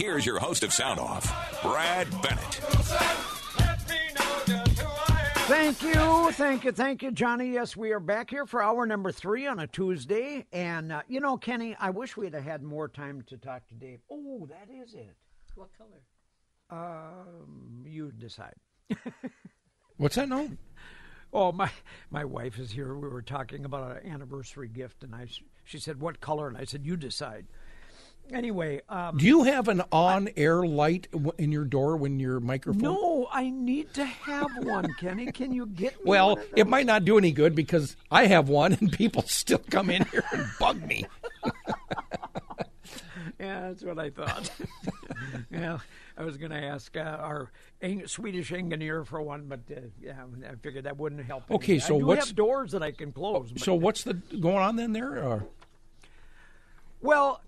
Here's your host of Sound Off, Brad Bennett. Thank you, thank you, thank you, Johnny. Yes, we are back here for hour number three on a Tuesday. And, uh, you know, Kenny, I wish we'd have had more time to talk to Dave. Oh, that is it. What color? Um, you decide. What's that, no? Oh, my my wife is here. We were talking about an anniversary gift, and I she said, "What color?" And I said, "You decide." Anyway, um, Do you have an on-air light in your door when your microphone? no, I need to have one, Kenny. Can you get me? Well, it might not do any good because I have one and people still come in here and bug me. Yeah, that's what I thought. yeah, I was going to ask uh, our Eng- Swedish engineer for one, but uh, yeah, I figured that wouldn't help. Okay, any. so I what's- have doors that I can close? So what's the going on then there? Or? well,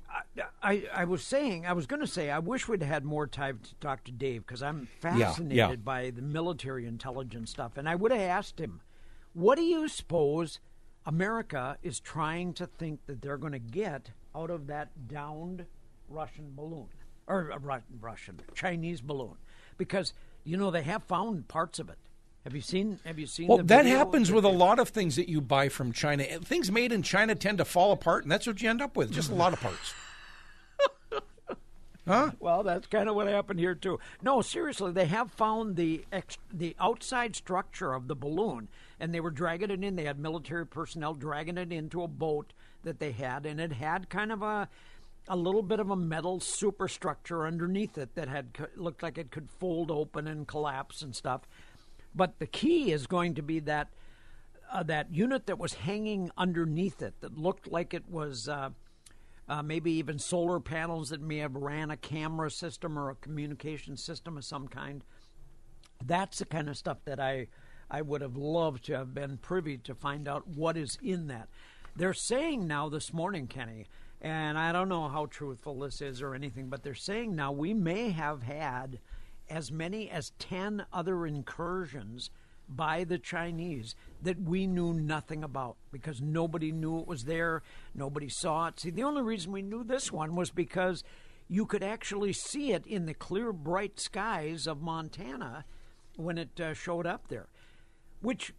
I, I was saying I was going to say I wish we'd had more time to talk to Dave because I'm fascinated yeah. by the military intelligence stuff, and I would have asked him, "What do you suppose America is trying to think that they're going to get out of that downed Russian balloon or uh, Russian Chinese balloon?" Because you know they have found parts of it. Have you seen? Have you seen? Well, that happens with a lot of things that you buy from China. Things made in China tend to fall apart, and that's what you end up with. Just a lot of parts. Huh? Well, that's kind of what happened here too. No, seriously, they have found the ex- the outside structure of the balloon, and they were dragging it in. They had military personnel dragging it into a boat that they had, and it had kind of a a little bit of a metal superstructure underneath it that had co- looked like it could fold open and collapse and stuff. But the key is going to be that uh, that unit that was hanging underneath it that looked like it was uh, uh, maybe even solar panels that may have ran a camera system or a communication system of some kind. That's the kind of stuff that I I would have loved to have been privy to find out what is in that. They're saying now this morning, Kenny, and I don't know how truthful this is or anything, but they're saying now we may have had as many as 10 other incursions by the Chinese that we knew nothing about because nobody knew it was there, nobody saw it. See, the only reason we knew this one was because you could actually see it in the clear, bright skies of Montana when it uh, showed up there, which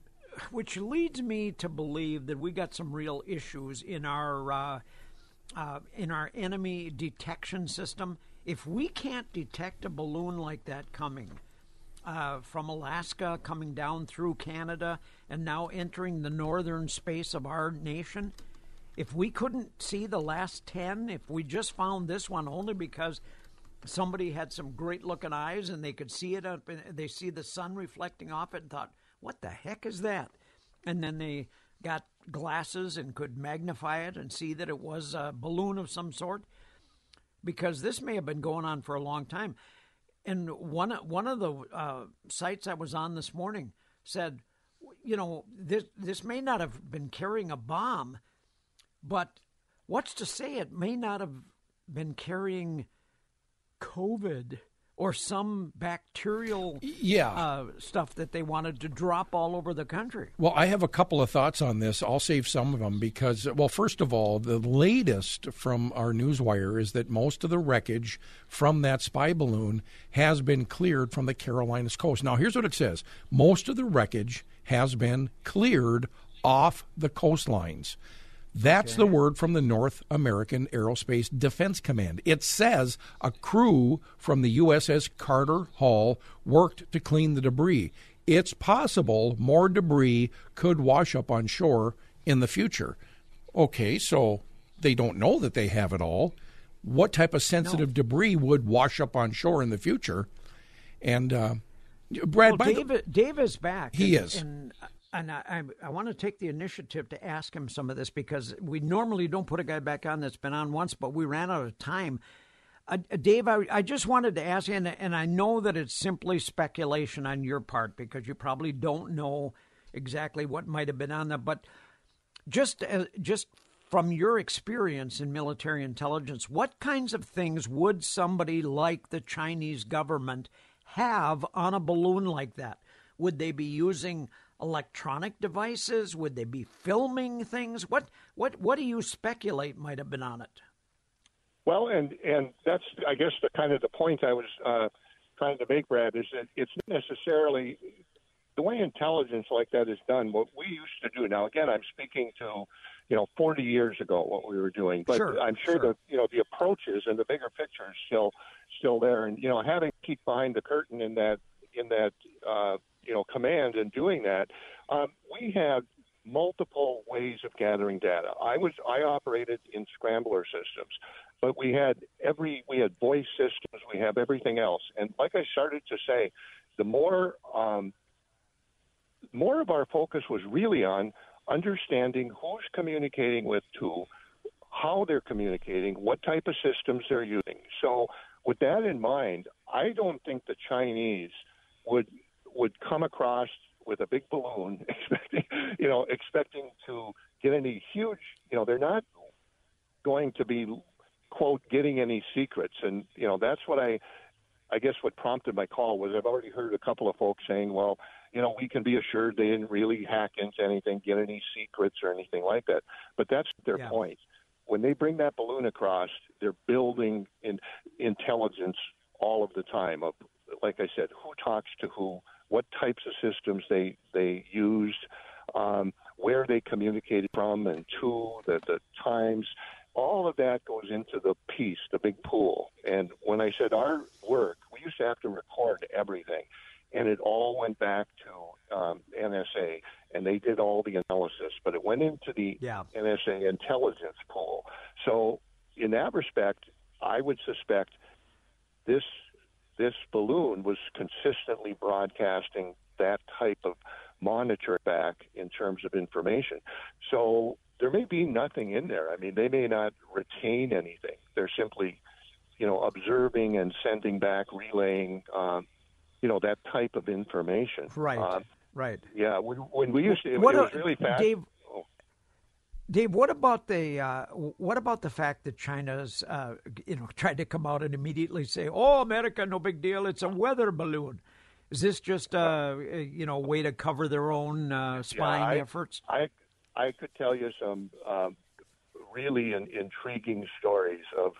which leads me to believe that we got some real issues in our uh, uh, in our enemy detection system. If we can't detect a balloon like that coming uh, from Alaska, coming down through Canada, and now entering the northern space of our nation, if we couldn't see the last 10, if we just found this one only because somebody had some great looking eyes and they could see it up and they see the sun reflecting off it and thought, what the heck is that? And then they got glasses and could magnify it and see that it was a balloon of some sort because this may have been going on for a long time. And one one of the uh, sites I was on this morning said, you know, this this may not have been carrying a bomb, but what's to say it may not have been carrying COVID or some bacterial Yeah. uh, stuff that they wanted to drop all over the country. Well, I have a couple of thoughts on this. I'll save some of them because, well, first of all, the latest from our newswire is that most of the wreckage from that spy balloon has been cleared from the Carolinas coast. Now, here's what it says most of the wreckage has been cleared off the coastlines. That's the word from the North American Aerospace Defense Command. It says a crew from the USS Carter Hall worked to clean the debris. It's possible more debris could wash up on shore in the future. Okay, so they don't know that they have it all. What type of sensitive debris would wash up on shore in the future? And uh, Brad, Well, by the- Dave, Dave is back. He and, is. and and I, I, I want to take the initiative to ask him some of this because we normally don't put a guy back on that's been on once, but we ran out of time. Uh, Dave, I, I just wanted to ask and, and I know that it's simply speculation on your part because you probably don't know exactly what might have been on there, but just as, just from your experience in military intelligence, what kinds of things would somebody like the Chinese government have on a balloon like that? Would they be using electronic devices? Would they be filming things? What what what do you speculate might have been on it? Well, and and that's I guess the kind of the point I was uh, trying to make, Brad, is that it's not necessarily the way intelligence like that is done. What we used to do now, again, I'm speaking to you know 40 years ago what we were doing, but Sure, I'm sure, sure. the you know the approaches and the bigger picture is still still there, and you know having to keep behind the curtain in that in that uh, you know command and doing that, um, we had multiple ways of gathering data. I was I operated in scrambler systems, but we had every we had voice systems, we have everything else, and like I started to say, the more um, more of our focus was really on understanding who's communicating with who, how they're communicating, what type of systems they're using. So, with that in mind, I don't think the Chinese would would come across with a big balloon, expecting you know expecting to get any huge. You know, they're not going to be quote getting any secrets, and you know that's what I. I guess what prompted my call was I've already heard a couple of folks saying, well, you know, we can be assured they didn't really hack into anything, get any secrets or anything like that. But that's their Yeah. point. When they bring that balloon across, they're building in intelligence all of the time of, like I said, who talks to who, what types of systems they they used, um, where they communicated from and to, the the times. All of that goes into the piece, the big pool. And when I said our work, we used to have to record everything and it all went back to um, NSA, and they did all the analysis, but it went into the Yeah. NSA intelligence pool. So, in that respect, I would suspect this this balloon was consistently broadcasting that type of monitor back in terms of information. So there may be nothing in there. I mean, they may not retain anything. They're simply, you know, observing and sending back, relaying, um, you know, that type of information. Right. Um, right. yeah. When, when we used to, it, What it was a- really fast. Dave. Dave, what about the uh, what about the fact that China's uh, you know tried to come out and immediately say, "Oh, America, no big deal. It's a weather balloon." Is this just uh, you know a way to cover their own uh, spying I- efforts? I I could tell you some um, really in, intriguing stories of,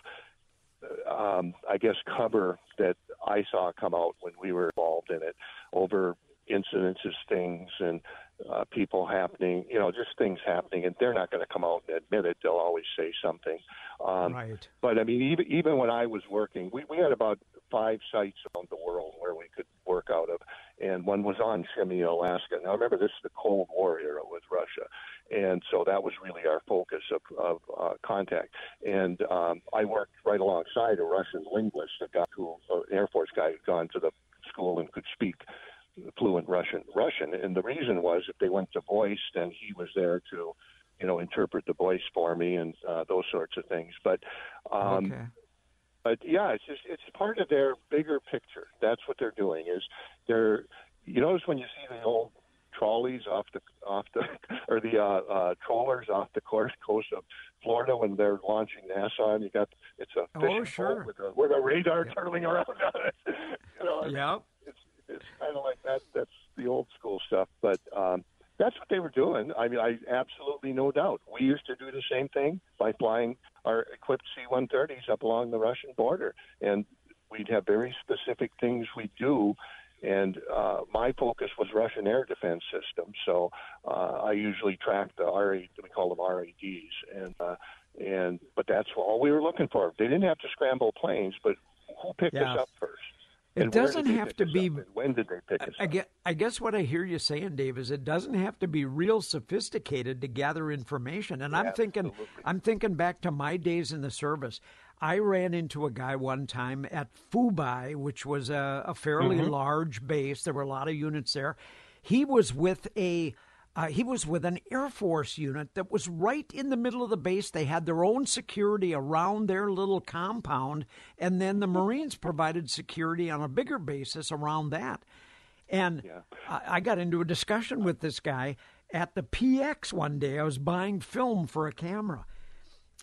um, I guess, cover that I saw come out when we were involved in it over incidences, things, and uh, people happening. You know, just things happening, and they're not going to come out and admit it. They'll always say something. Um, right. But I mean, even even when I was working, we, we had about five sites around the world where we could work out of, and one was on Shemya, Alaska. Now remember, this is the Cold War era with Russia, and so that was really our focus of, of uh, contact. And um, I worked right alongside a Russian linguist, a guy who, uh, an Air Force guy who'd gone to the school and could speak fluent Russian. Russian, and the reason was if they went to voice, then he was there to you know, interpret the voice for me and uh, those sorts of things. But, um, okay. but yeah, it's just it's part of their bigger picture. That's what they're doing. Is they're you notice when you see the old trolleys off the off the or the uh, uh, trollers off the coast coast of Florida when they're launching NASA, and you got it's a Oh, fishing sure. boat with a with a radar turning around on it. you know, Yeah. It's kind of like that. That's the old school stuff, but um, that's what they were doing. I mean, I absolutely no doubt. We used to do the same thing by flying our equipped C-130s up along the Russian border, and we'd have very specific things we do. And uh, my focus was Russian air defense systems, so uh, I usually tracked the RA, we call them RADs, and uh, and but that's all we were looking for. They didn't have to scramble planes, but who picked Yeah. us up first? It And where did doesn't have to be- when did they pick us I up? guess, I guess what I hear you saying, Dave, is it doesn't have to be real sophisticated to gather information. And I'm thinking, Absolutely. I'm thinking back to my days in the service. I ran into a guy one time at Phu Bai, which was a, a fairly Mm-hmm. large base. There were a lot of units there. He was with a uh, he was with an Air Force unit that was right in the middle of the base. They had their own security around their little compound, and then the Marines provided security on a bigger basis around that. And I, I got into a discussion with this guy at the PX one day. I was buying film for a camera.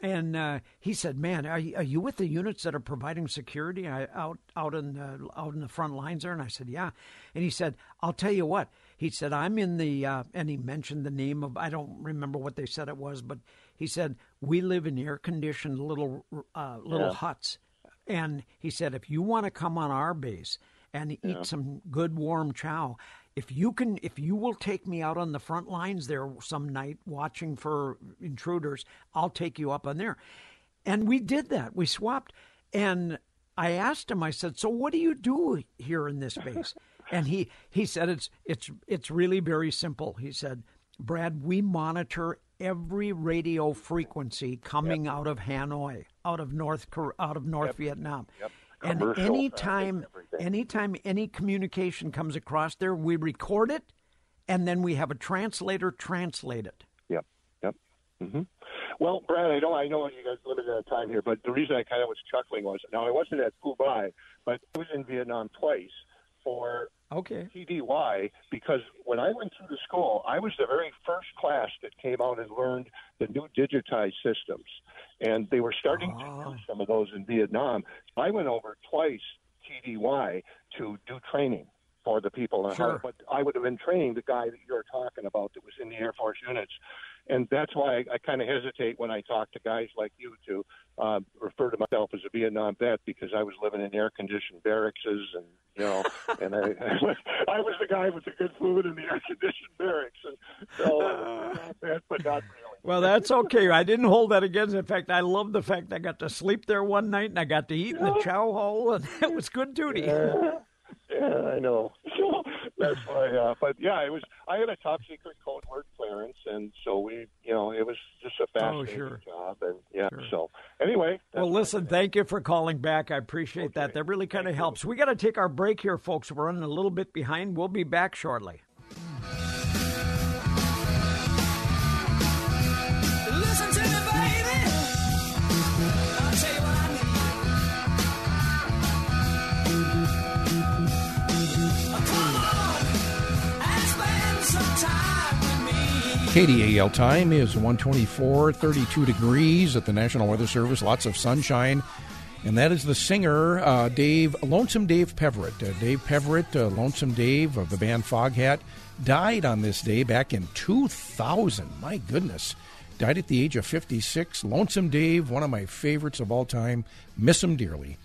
And uh, he said, "Man, are you, are you with the units that are providing security out out in the, out in the front lines there?" And I said, "Yeah." And he said, "I'll tell you what." He said, "I'm in the," uh, and he mentioned the name of I don't remember what they said it was, but he said, we live in air conditioned little uh, little Yeah. huts, and he said if you want to come on our base and eat some good warm chow. If you can, if you will take me out on the front lines there some night watching for intruders, I'll take you up on there. And we did that. We swapped. And I asked him, I said, So what do you do here in this base? And he, he said it's it's it's really very simple. He said, Brad, we monitor every radio frequency coming out of Hanoi, out of North out of North Vietnam. Yep. And Commercial anytime anytime any communication comes across there, we record it and then we have a translator translate it. Yep. Yep. hmm Well, Brad, I know I know you guys limited out of time here, but the reason I kind of was chuckling was now I wasn't at Phu Bai, but I was in Vietnam twice for Okay. TDY because when I went through the school, I was the very first class that came out and learned the new digitized systems, and they were starting to ah. use some of those in Vietnam. I went over twice TDY to do training for the people in Sure. but I would have been training the guy that you're talking about that was in the Air Force units. And that's why I, I kind of hesitate when I talk to guys like you to uh, refer to myself as a Vietnam vet because I was living in air-conditioned barracks and you know, and I, I was I was the guy with the good food in the air-conditioned barracks, and so uh, not vet, but not really. Well, that's okay. I didn't hold that against. In fact, I love the fact I got to sleep there one night and I got to eat in the chow hall, and it was good duty. Yeah, yeah, I know. That's why. Uh, but yeah, it was. I had a top secret code word clearance, and so we, you know, it was just a fascinating Oh, sure. job, and yeah. So anyway, Well, listen, thank you for calling back. I appreciate that. That really kind of helps. We got to take our break here, folks. We're running a little bit behind. We'll be back shortly. KDAL time is 124, 32 degrees at the National Weather Service. Lots of sunshine. And that is the singer, uh, Dave, Lonesome Dave Peverett. Uh, Dave Peverett, uh, Lonesome Dave of the band Foghat, died on this day back in 2000. My goodness. Died at the age of 56. Lonesome Dave, one of my favorites of all time. Miss him dearly.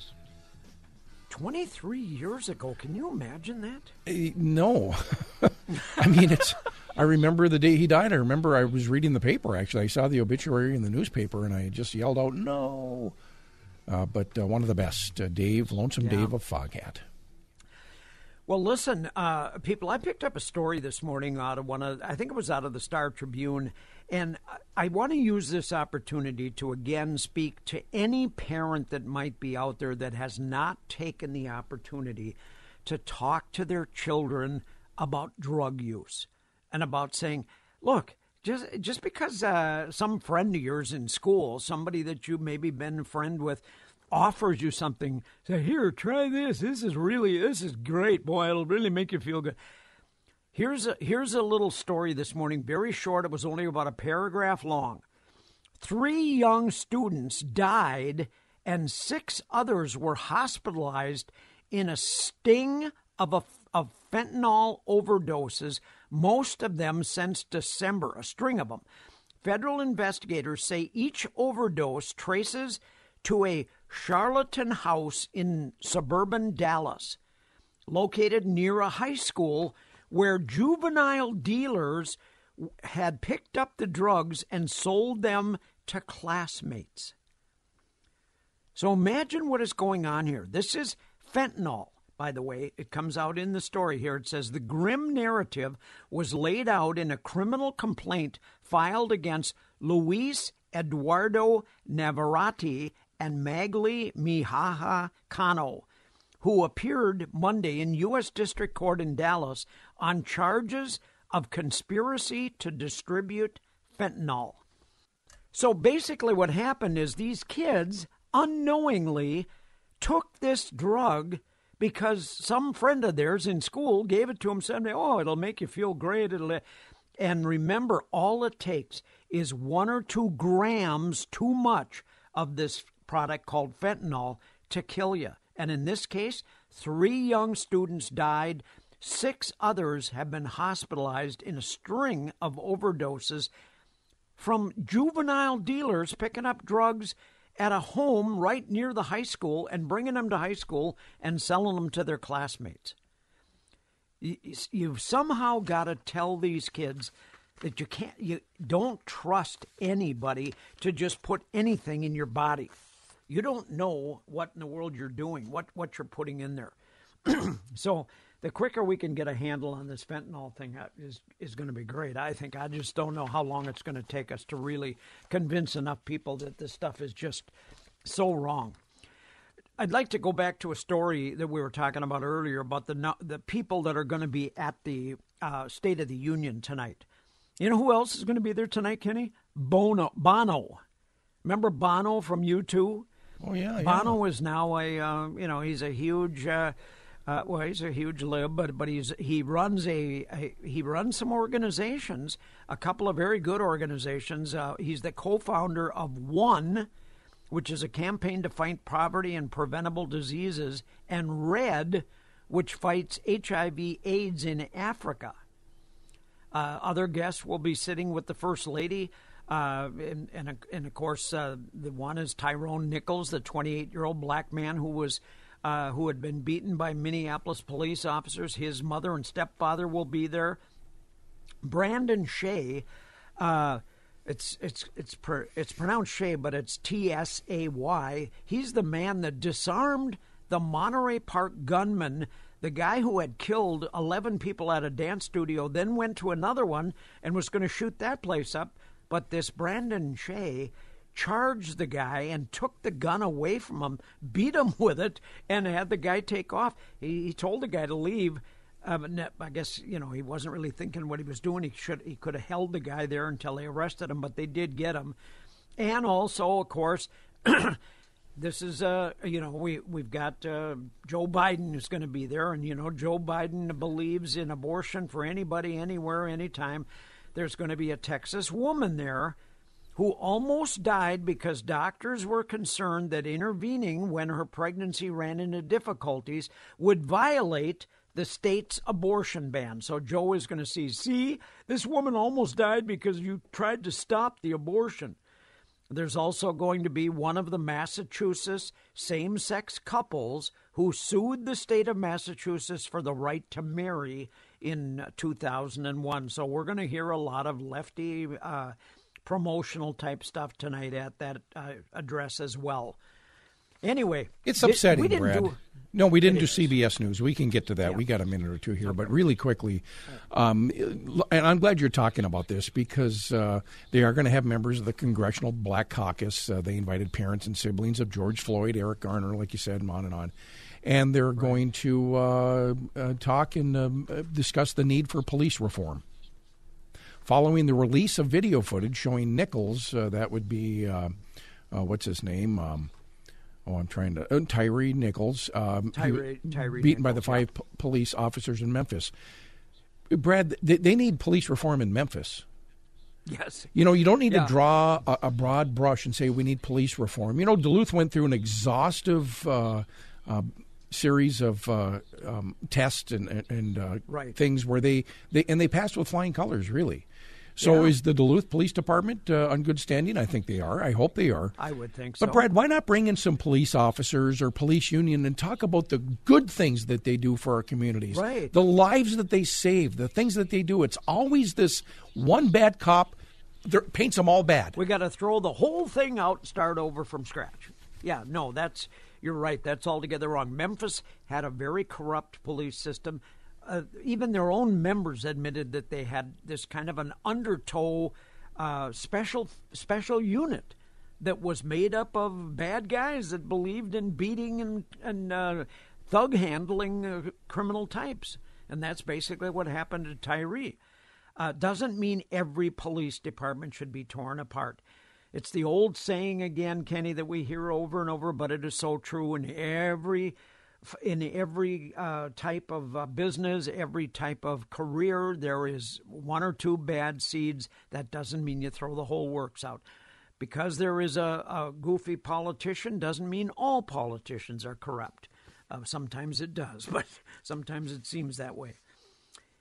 23 years ago. Can you imagine that? Uh, no. I mean, it's. I remember the day he died. I remember I was reading the paper, actually. I saw the obituary in the newspaper, and I just yelled out, no. Uh, but uh, one of the best, uh, Dave, Lonesome Dave of Foghat. Well, listen, uh, people, I picked up a story this morning out of one of, I think it was out of the Star Tribune, and I- want to use this opportunity to again speak to any parent that might be out there that has not taken the opportunity to talk to their children about drug use and about saying, look, just just because uh, some friend of yours in school, somebody that you maybe been friend with, offers you something, say, "Here, try this. This is really this is great, boy. It'll really make you feel good." Here's a here's a little story this morning, very short. It was only about a paragraph long. Three young students died, and six others were hospitalized in a sting of a of fentanyl overdoses. Most of them since December, a string of them. Federal investigators say each overdose traces to a Carrollton house in suburban Dallas located near a high school where juvenile dealers had picked up the drugs and sold them to classmates. So imagine what is going on here. This is fentanyl, by the way. It comes out in the story here. It says the grim narrative was laid out in a criminal complaint filed against Luis Eduardo Navarrete and Magali Mejia Cano, who appeared Monday in U.S. District Court in Dallas on charges of conspiracy to distribute fentanyl. So basically, what happened is these kids unknowingly took this drug because some friend of theirs in school gave it to them, said, "Oh, it'll make you feel great." It'll, and remember, all it takes is one or two grams too much of this product called fentanyl to kill you. And in this case, three young students died. Six others have been hospitalized in a string of overdoses from juvenile dealers picking up drugs at a home right near the high school and bringing them to high school and selling them to their classmates. You- You've somehow got to tell these kids that you can't, you don't trust anybody to just put anything in your body. You don't know what in the world you're doing, what what you're putting in there. so the quicker we can get a handle on this fentanyl thing uh, is is going to be great. I think I just don't know how long it's going to take us to really convince enough people that this stuff is just so wrong. I'd like to go back to a story that we were talking about earlier about the the people that are going to be at the uh, State of the Union tonight. You know who else is going to be there tonight, Kenny? Bono. Bono. Remember Bono from U2? Oh yeah, yeah. Bono is now a uh, you know he's a huge uh, uh, well he's a huge lib but but he's he runs a, a he runs some organizations a couple of very good organizations uh, he's the co-founder of one which is a campaign to fight poverty and preventable diseases and red which fights HIV AIDS in Africa uh, other guests will be sitting with the First Lady. Uh, and, and, and of course, uh, the one is Tyrone Nichols, the 28 year old black man who was. Uh, who had been beaten by Minneapolis police officers. His mother and stepfather will be there. Brandon Tsay, uh, it's it's it's it's pronounced Shea, but it's T S A Y. He's the man that disarmed the Monterey Park gunman, the guy who had killed eleven people at a dance studio, then went to another one and was going to shoot that place up. But this Brandon Tsay charged the guy and took the gun away from him, beat him with it, and had the guy take off. He, he told the guy to leave. Um, I guess you know he wasn't really thinking what he was doing. He should he could have held the guy there until they arrested him, but they did get him. And also, of course, this is uh you know we we've got uh, Joe Biden is going to be there, and you know Joe Biden believes in abortion for anybody, anywhere, anytime. There's going to be a Texas woman there who almost died because doctors were concerned that intervening when her pregnancy ran into difficulties would violate the state's abortion ban. So Joe is going to see, see, this woman almost died because you tried to stop the abortion. There's also going to be one of the Massachusetts same sex couples who sued the state of Massachusetts for the right to marry in 2001. So we're going to hear a lot of lefty uh, promotional type stuff tonight at that uh, address as well. Anyway, It's upsetting, we didn't Brad. do- no, we didn't do is. CBS News. We can get to that. We got a minute or two here, but really quickly, um, and I'm glad you're talking about this because uh, they are going to have members of the Congressional Black Caucus. Uh, they invited parents and siblings of George Floyd, Eric Garner, like you said, and on and on. And they're going to uh, uh, talk and um, uh, discuss the need for police reform. Following the release of video footage showing Nichols, uh, that would be, uh, uh, what's his name? Um, oh, I'm trying to. Uh, Tyre Nichols. Um, Tyre- Tyre beaten by the Nichols, five p- police officers in Memphis. Brad, they, they need police reform in Memphis. Yes. You know, you don't need Yeah. to draw a, a broad brush and say we need police reform. You know, Duluth went through an exhaustive uh, uh, series of uh, um, tests and and, uh, Right. things where they, they and they passed with flying colors. Really. So Yeah. is the Duluth Police Department uh, on good standing? I think they are. I hope they are. I would think so. But Brad, why not bring in some police officers or police union and talk about the good things that they do for our communities, Right. The lives that they save, the things that they do. It's always this one bad cop paints them all bad. We got to throw the whole thing out and start over from scratch. Yeah, no, that's you're right. That's altogether wrong. Memphis had a very corrupt police system. Uh, even their own members admitted that they had this kind of an undertow uh, special special unit that was made up of bad guys that believed in beating and and uh, thug handling uh, criminal types, and that's basically what happened to Tyre uh, doesn't mean every police department should be torn apart. It's the old saying again, Kenny, that we hear over and over, but it is so true in every in every uh, type of uh, business, every type of career. There is one or two bad seeds. That doesn't mean you throw the whole works out. Because there is a, a goofy politician doesn't mean all politicians are corrupt. Uh, sometimes it does, but sometimes it seems that way.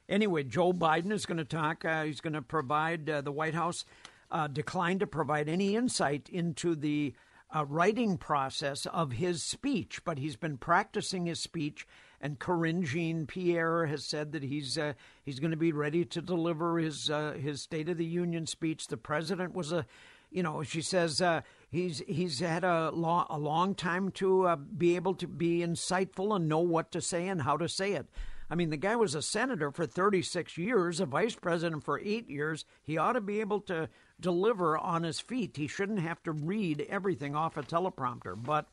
Anyway, Joe Biden is going to talk. Uh, he's going to provide uh, the White House uh, declined to provide any insight into the uh, writing process of his speech, but he's been practicing his speech. And Karine Jean-Pierre has said that he's uh, he's going to be ready to deliver his uh, his State of the Union speech. The president was a, you know, she says uh, he's he's had a long a long time to uh, be able to be insightful and know what to say and how to say it. I mean, the guy was a senator for 36 years, a vice president for eight years. He ought to be able to deliver on his feet. He shouldn't have to read everything off a teleprompter, but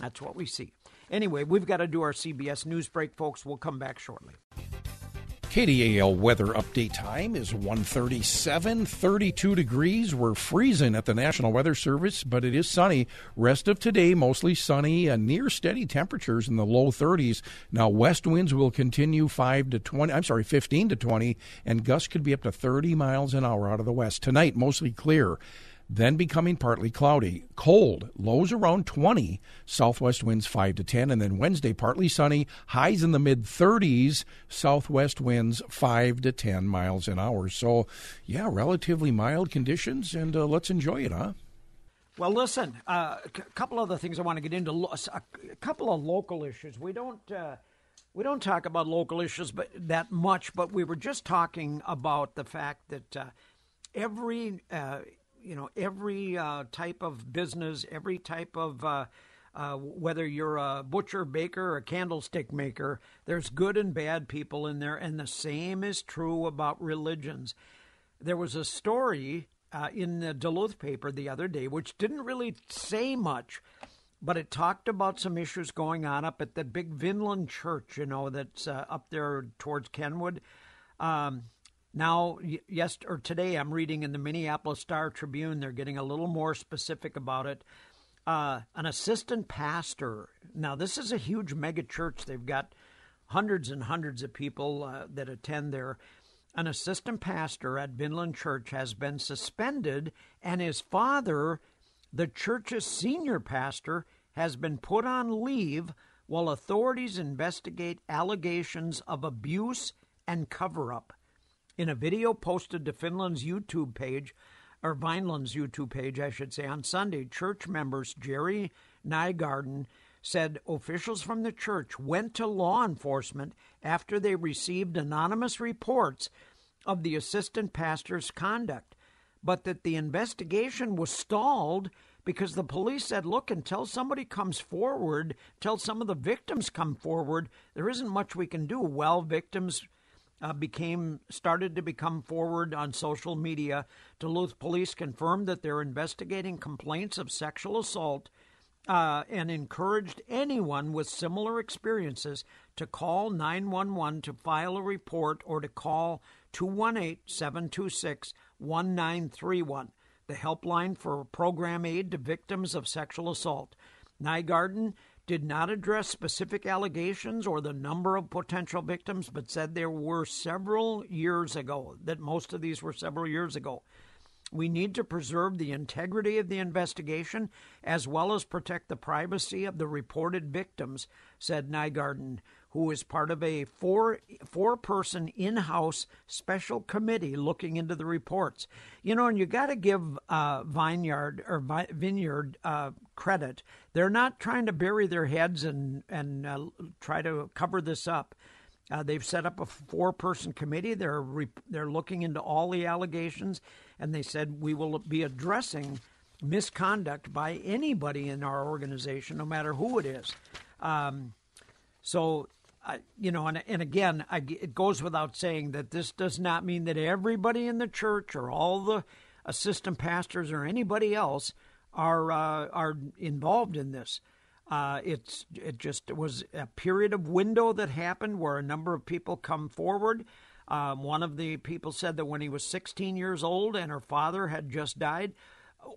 that's what we see. Anyway, we've got to do our CBS news break, folks. We'll come back shortly. KDAL weather update time is 137, 32 degrees. We're freezing at the National Weather Service, but it is sunny. Rest of today, mostly sunny and near steady temperatures in the low 30s. Now, west winds will continue 5 to 20, I'm sorry, 15 to 20, and gusts could be up to 30 miles an hour out of the west. Tonight, mostly clear then becoming partly cloudy. Cold, lows around 20, southwest winds 5 to 10, and then Wednesday partly sunny, highs in the mid 30s, southwest winds 5 to 10 miles an hour. So, yeah, relatively mild conditions, and uh, let's enjoy it, huh? Well, listen, a uh, c- couple other things I want to get into. A couple of local issues. We don't uh, we don't talk about local issues, but that much. But we were just talking about the fact that uh, every uh, you know every uh, type of business, every type of uh, uh, whether you're a butcher, baker, or a candlestick maker, there's good and bad people in there, and the same is true about religions. There was a story uh, in the Duluth paper the other day, which didn't really say much, but it talked about some issues going on up at the big Vinland Church, you know, that's uh, up there towards Kenwood. Um, now, yes, or today, I'm reading in the Minneapolis Star Tribune. They're getting a little more specific about it. Uh, an assistant pastor. Now, this is a huge mega church. They've got hundreds and hundreds of people uh, that attend there. An assistant pastor at Vinland Church has been suspended, and his father, the church's senior pastor, has been put on leave while authorities investigate allegations of abuse and cover up. In a video posted to Finland's YouTube page, or Vineland's YouTube page, I should say, on Sunday, church members Jerry Nygarden said officials from the church went to law enforcement after they received anonymous reports of the assistant pastor's conduct, but that the investigation was stalled because the police said, look, until somebody comes forward, until some of the victims come forward, there isn't much we can do. Well, victims uh, became started to become forward on social media. Duluth police confirmed that they're investigating complaints of sexual assault uh, and encouraged anyone with similar experiences to call 911 to file a report or to call 218 726 1931, the helpline for program aid to victims of sexual assault. Nygarden did not address specific allegations or the number of potential victims, but said there were several years ago, that most of these were several years ago. We need to preserve the integrity of the investigation as well as protect the privacy of the reported victims, said Nygarden, who is part of a four four person in house special committee looking into the reports. You know, and you got to give uh, Vineyard or Vi- Vineyard uh, credit. They're not trying to bury their heads and and uh, try to cover this up. Uh, they've set up a four-person committee. They're re- they're looking into all the allegations, and they said we will be addressing misconduct by anybody in our organization, no matter who it is. Um, so, uh, you know, and, and again, I, it goes without saying that this does not mean that everybody in the church or all the assistant pastors or anybody else are uh, are involved in this. Uh, it's it just was a period of window that happened where a number of people come forward. Um, one of the people said that when he was 16 years old and her father had just died,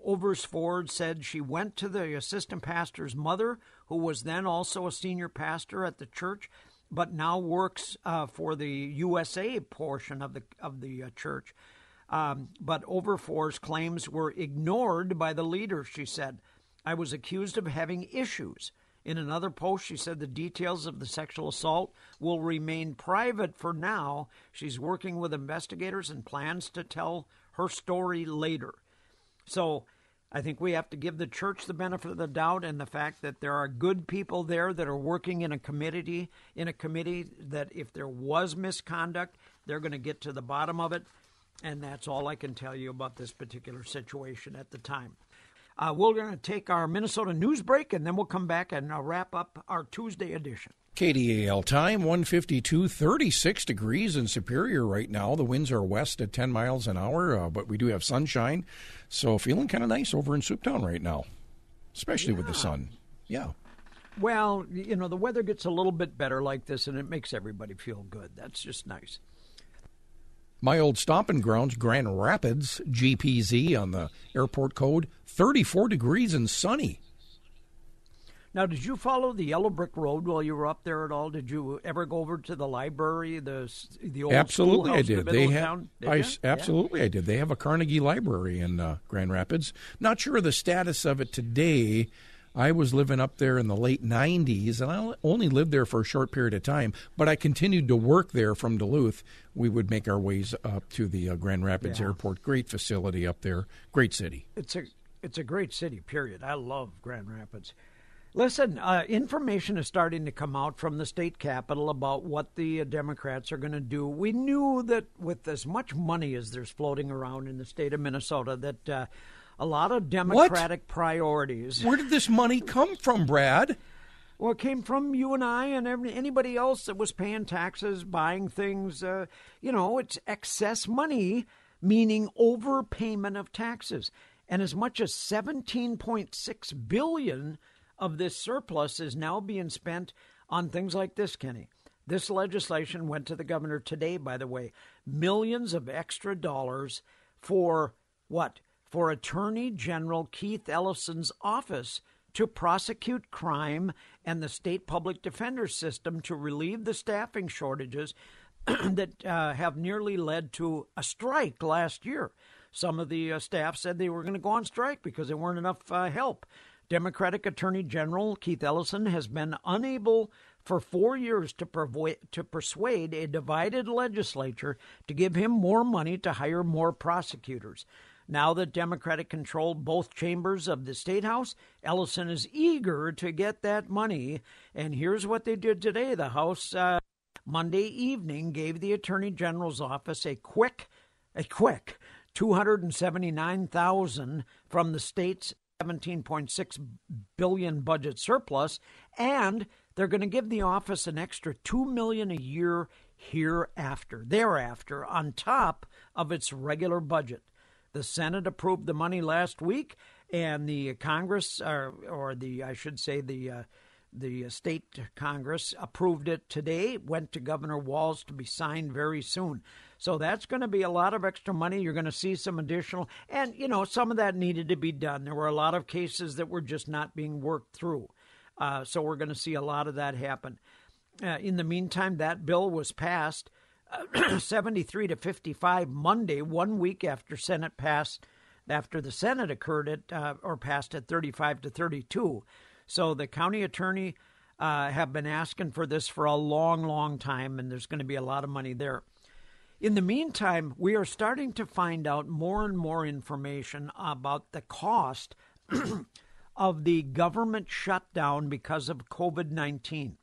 Oversford said she went to the assistant pastor's mother, who was then also a senior pastor at the church, but now works uh, for the USA portion of the of the uh, church. Um, but Overford's claims were ignored by the leader. She said, "I was accused of having issues." In another post, she said the details of the sexual assault will remain private for now. She's working with investigators and plans to tell her story later. So I think we have to give the church the benefit of the doubt and the fact that there are good people there that are working in a committee in a committee that if there was misconduct, they're going to get to the bottom of it. And that's all I can tell you about this particular situation at the time. Uh, we're going to take our Minnesota news break and then we'll come back and uh, wrap up our Tuesday edition. KDAL time 152, 36 degrees in Superior right now. The winds are west at 10 miles an hour, uh, but we do have sunshine. So feeling kind of nice over in Souptown right now, especially with the sun. Yeah. Well, you know, the weather gets a little bit better like this and it makes everybody feel good. That's just nice. My old stomping grounds, Grand Rapids, GPZ on the airport code, 34 degrees and sunny. Now, did you follow the Yellow Brick Road while you were up there at all? Did you ever go over to the library, the the old absolutely, I in the did. They have I s- Yeah. absolutely I did. They have a Carnegie Library in uh, Grand Rapids. Not sure of the status of it today. I was living up there in the late '90s, and I only lived there for a short period of time. But I continued to work there from Duluth. We would make our ways up to the uh, Grand Rapids Yeah. Airport. Great facility up there. Great city. It's a it's a great city. Period. I love Grand Rapids. Listen, uh, information is starting to come out from the state capitol about what the uh, Democrats are going to do. We knew that with as much money as there's floating around in the state of Minnesota, that uh, a lot of Democratic priorities. Where did this money come from, Brad? Well, it came from you and I and every, anybody else that was paying taxes, buying things. Uh, you know, it's excess money, meaning overpayment of taxes. And as much as 17.6 billion of this surplus is now being spent on things like this, Kenny. This legislation went to the governor today, by the way. Millions of extra dollars for what? For Attorney General Keith Ellison's office to prosecute crime and the state public defender system to relieve the staffing shortages that uh, have nearly led to a strike last year. Some of the uh, staff said they were going to go on strike because there weren't enough uh, help. Democratic Attorney General Keith Ellison has been unable for four years to, to persuade a divided legislature to give him more money to hire more prosecutors. Now that Democratic control both chambers of the State House, Ellison is eager to get that money. And here's what they did today the House uh, Monday evening gave the Attorney General's office a quick, a quick 279,000 from the state's 17.6 billion budget surplus and they're going to give the office an extra 2 million a year hereafter thereafter on top of its regular budget. The senate approved the money last week and the congress or, or the i should say the uh, the state congress approved it today went to governor Walz to be signed very soon so that's going to be a lot of extra money. You're going to see some additional and you know some of that needed to be done. There were a lot of cases that were just not being worked through. Uh, so we're going to see a lot of that happen. Uh, in the meantime that bill was passed uh, 73 to 55 monday one week after senate passed after the senate occurred at uh, or passed at 35 to 32 so the county attorney uh, have been asking for this for a long, long time, and there's going to be a lot of money there. In the meantime, we are starting to find out more and more information about the cost of the government shutdown because of COVID 19.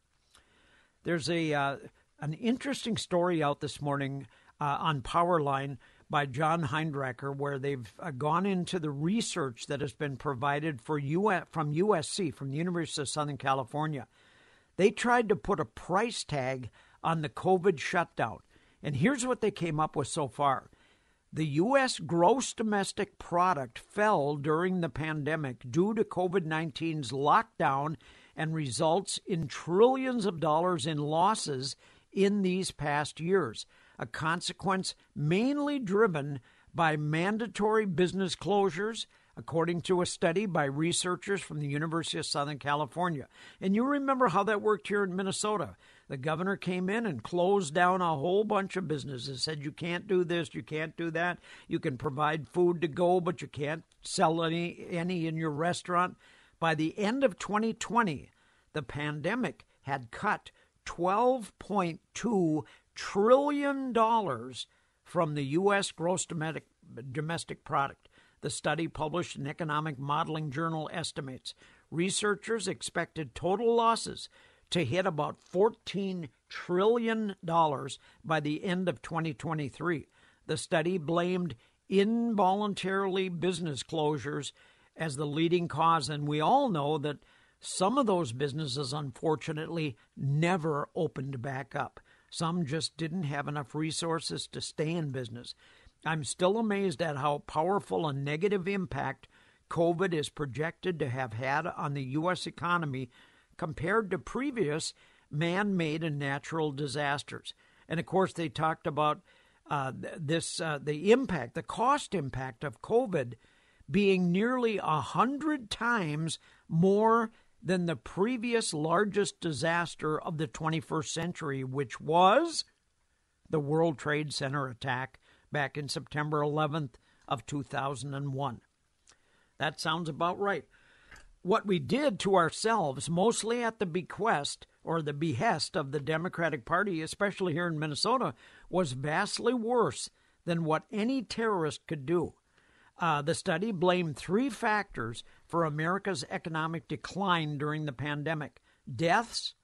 There's a uh, an interesting story out this morning uh, on Powerline by John Hinderaker, where they've uh, gone into the research that has been provided for US, from USC, from the University of Southern California. They tried to put a price tag on the COVID shutdown. And here's what they came up with so far. The U.S. gross domestic product fell during the pandemic due to COVID 19's lockdown and results in trillions of dollars in losses in these past years, a consequence mainly driven by mandatory business closures, according to a study by researchers from the University of Southern California. And you remember how that worked here in Minnesota. The governor came in and closed down a whole bunch of businesses, said you can't do this, you can't do that. You can provide food to go, but you can't sell any any in your restaurant. By the end of 2020, the pandemic had cut 12.2 trillion dollars from the US gross domestic domestic product. The study published in Economic Modeling Journal estimates researchers expected total losses to hit about $14 trillion by the end of 2023. The study blamed involuntarily business closures as the leading cause, and we all know that some of those businesses, unfortunately, never opened back up. Some just didn't have enough resources to stay in business. I'm still amazed at how powerful a negative impact COVID is projected to have had on the U.S. economy compared to previous man made and natural disasters. And of course, they talked about uh, this uh, the impact, the cost impact of COVID being nearly a hundred times more than the previous largest disaster of the 21st century, which was the World Trade Center attack back in September 11th of 2001. That sounds about right. What we did to ourselves, mostly at the bequest or the behest of the Democratic Party, especially here in Minnesota, was vastly worse than what any terrorist could do. Uh, the study blamed three factors for America's economic decline during the pandemic deaths,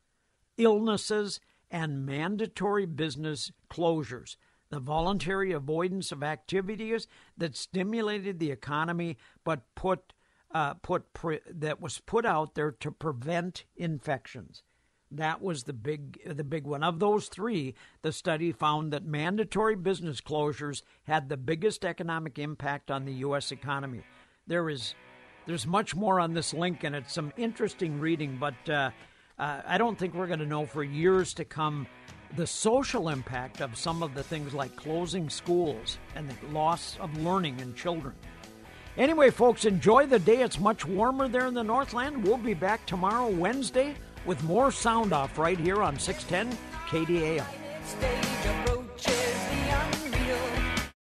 illnesses, and mandatory business closures. The voluntary avoidance of activities that stimulated the economy but put uh, put pre- that was put out there to prevent infections. That was the big the big one. Of those three, the study found that mandatory business closures had the biggest economic impact on the U.S. economy. There is there's much more on this link, and it's some interesting reading. But uh, uh, I don't think we're going to know for years to come the social impact of some of the things like closing schools and the loss of learning in children. Anyway, folks, enjoy the day. It's much warmer there in the Northland. We'll be back tomorrow, Wednesday with more sound off right here on 610 KDAL.